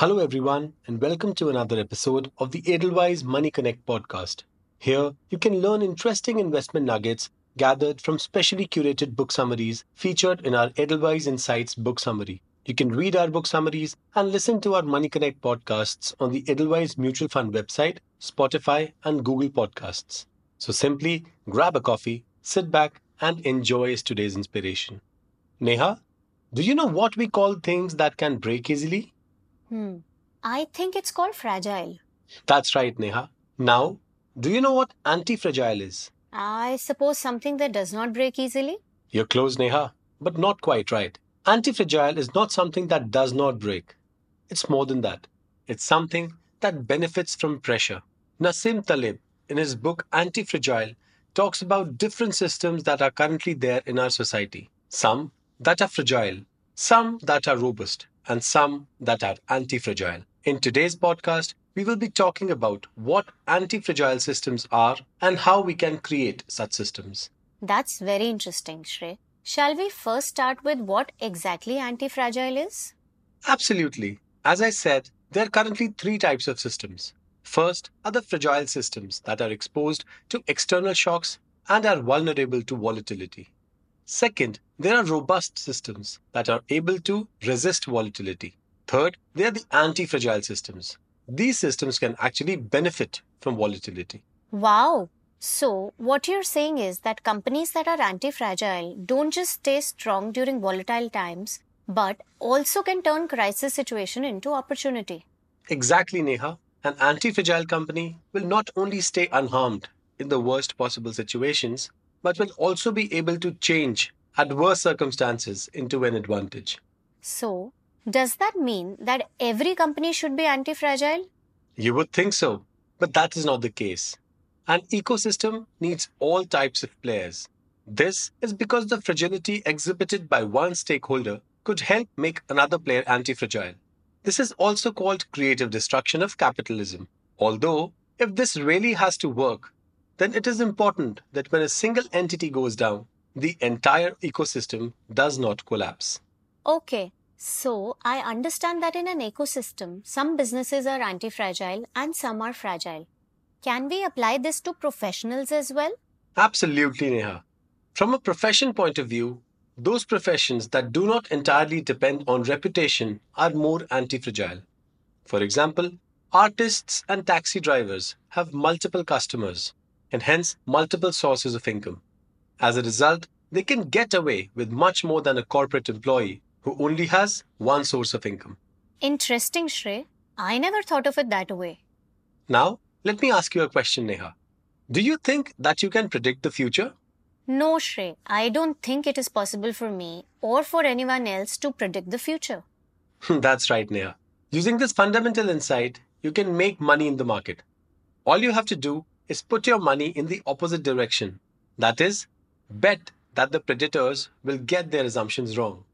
Hello, everyone, and welcome to another episode of the Edelweiss Money Connect podcast. Here, you can learn interesting investment nuggets gathered from specially curated book summaries featured in our Edelweiss Insights book summary. You can read our book summaries and listen to our Money Connect podcasts on the Edelweiss Mutual Fund website, Spotify, and Google Podcasts. So simply grab a coffee, sit back, and enjoy today's inspiration. Neha, do you know what we call things that can break easily? Hmm. I think it's called fragile. That's right, Neha. Now, do you know what anti-fragile is? I suppose something that does not break easily? You're close, Neha, but not quite right. Anti-fragile is not something that does not break. It's more than that. It's something that benefits from pressure. Nassim Taleb, in his book Anti-Fragile, talks about different systems that are currently there in our society. Some that are fragile, some that are robust, and some that are anti fragile. In today's podcast, we will be talking about what anti fragile systems are and how we can create such systems. That's very interesting, Shrey. Shall we first start with what exactly anti fragile is? Absolutely. As I said, there are currently three types of systems. First are the fragile systems that are exposed to external shocks and are vulnerable to volatility. Second, there are robust systems that are able to resist volatility. Third, they are the anti fragile systems. These systems can actually benefit from volatility. Wow. So, what you're saying is that companies that are anti fragile don't just stay strong during volatile times, but also can turn crisis situation into opportunity. Exactly, Neha. An anti fragile company will not only stay unharmed in the worst possible situations, but will also be able to change adverse circumstances into an advantage. So, does that mean that every company should be anti fragile? You would think so, but that is not the case. An ecosystem needs all types of players. This is because the fragility exhibited by one stakeholder could help make another player anti fragile. This is also called creative destruction of capitalism. Although, if this really has to work, then it is important that when a single entity goes down, the entire ecosystem does not collapse. Okay, so I understand that in an ecosystem, some businesses are anti fragile and some are fragile. Can we apply this to professionals as well? Absolutely, Neha. From a profession point of view, those professions that do not entirely depend on reputation are more anti fragile. For example, artists and taxi drivers have multiple customers and hence multiple sources of income. As a result, they can get away with much more than a corporate employee who only has one source of income. Interesting, Shrey. I never thought of it that way. Now, let me ask you a question, Neha. Do you think that you can predict the future? No, Shrey. I don't think it is possible for me or for anyone else to predict the future. That's right, Neha. Using this fundamental insight, you can make money in the market. All you have to do is put your money in the opposite direction. That is, bet that the predators will get their assumptions wrong.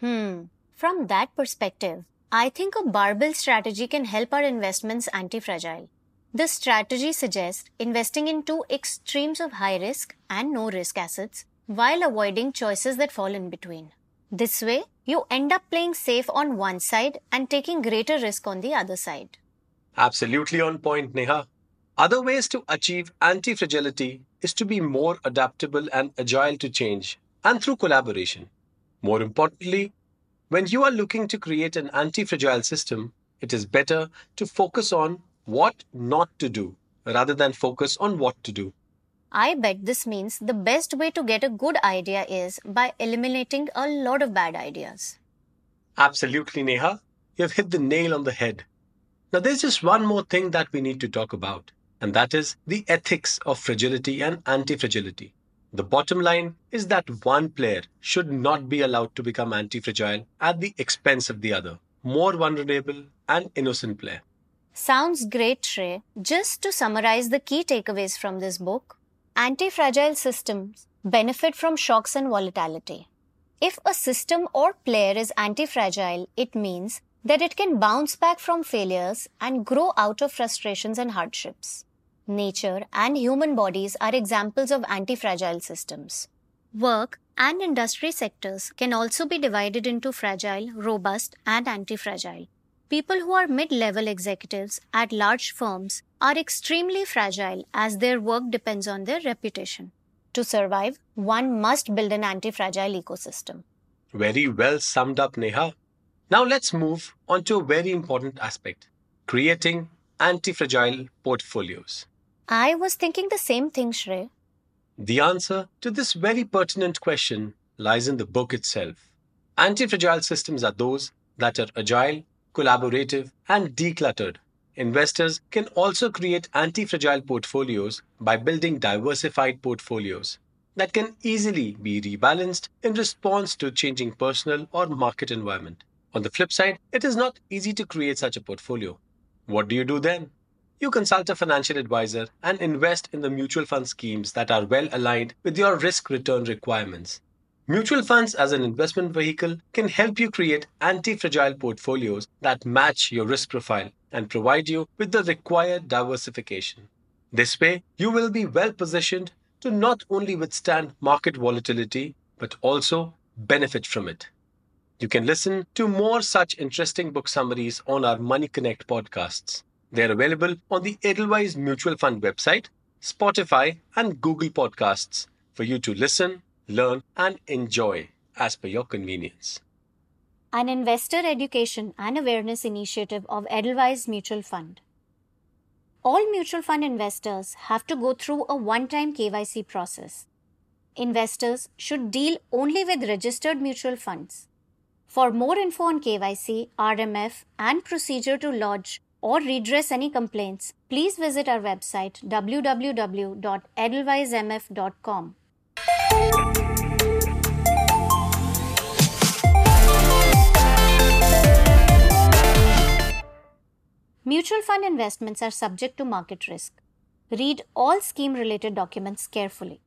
Hmm. From that perspective, I think a barbell strategy can help our investments anti fragile. This strategy suggests investing in two extremes of high risk and no risk assets while avoiding choices that fall in between. This way, you end up playing safe on one side and taking greater risk on the other side. Absolutely on point, Neha. Other ways to achieve anti fragility is to be more adaptable and agile to change, and through collaboration. More importantly, when you are looking to create an anti fragile system, it is better to focus on what not to do rather than focus on what to do. I bet this means the best way to get a good idea is by eliminating a lot of bad ideas. Absolutely, Neha. You've hit the nail on the head. Now, there's just one more thing that we need to talk about and that is the ethics of fragility and anti fragility. The bottom line is that one player should not be allowed to become anti fragile at the expense of the other, more vulnerable and innocent player. Sounds great, Shrey. Just to summarize the key takeaways from this book anti fragile systems benefit from shocks and volatility. If a system or player is anti fragile, it means that it can bounce back from failures and grow out of frustrations and hardships nature, and human bodies are examples of anti fragile systems. Work and industry sectors can also be divided into fragile, robust, and anti fragile. people who are mid level executives at large firms are extremely fragile as their work depends on their reputation. To survive, one must build an anti fragile ecosystem. Very well summed up, Neha. Now let's move on to a very important aspect creating anti fragile portfolios. I was thinking the same thing, Shrey. The answer to this very pertinent question lies in the book itself. Anti fragile systems are those that are agile, collaborative, and decluttered. Investors can also create anti fragile portfolios by building diversified portfolios that can easily be rebalanced in response to changing personal or market environment. On the flip side, it is not easy to create such a portfolio. What do you do then? You consult a financial advisor and invest in the mutual fund schemes that are well aligned with your risk return requirements. Mutual funds as an investment vehicle can help you create anti fragile portfolios that match your risk profile and provide you with the required diversification. This way, you will be well positioned to not only withstand market volatility, but also benefit from it. You can listen to more such interesting book summaries on our Money Connect podcasts. They are available on the Edelweiss Mutual Fund website, Spotify, and Google Podcasts for you to listen, learn, and enjoy as per your convenience. An investor education and awareness initiative of Edelweiss Mutual Fund. All mutual fund investors have to go through a one time KYC process. Investors should deal only with registered mutual funds. For more info on KYC, RMF, and procedure to lodge or redress any complaints, please visit our website www.edelweissmf.com. Mutual fund investments are subject to market risk. Read all scheme related documents carefully.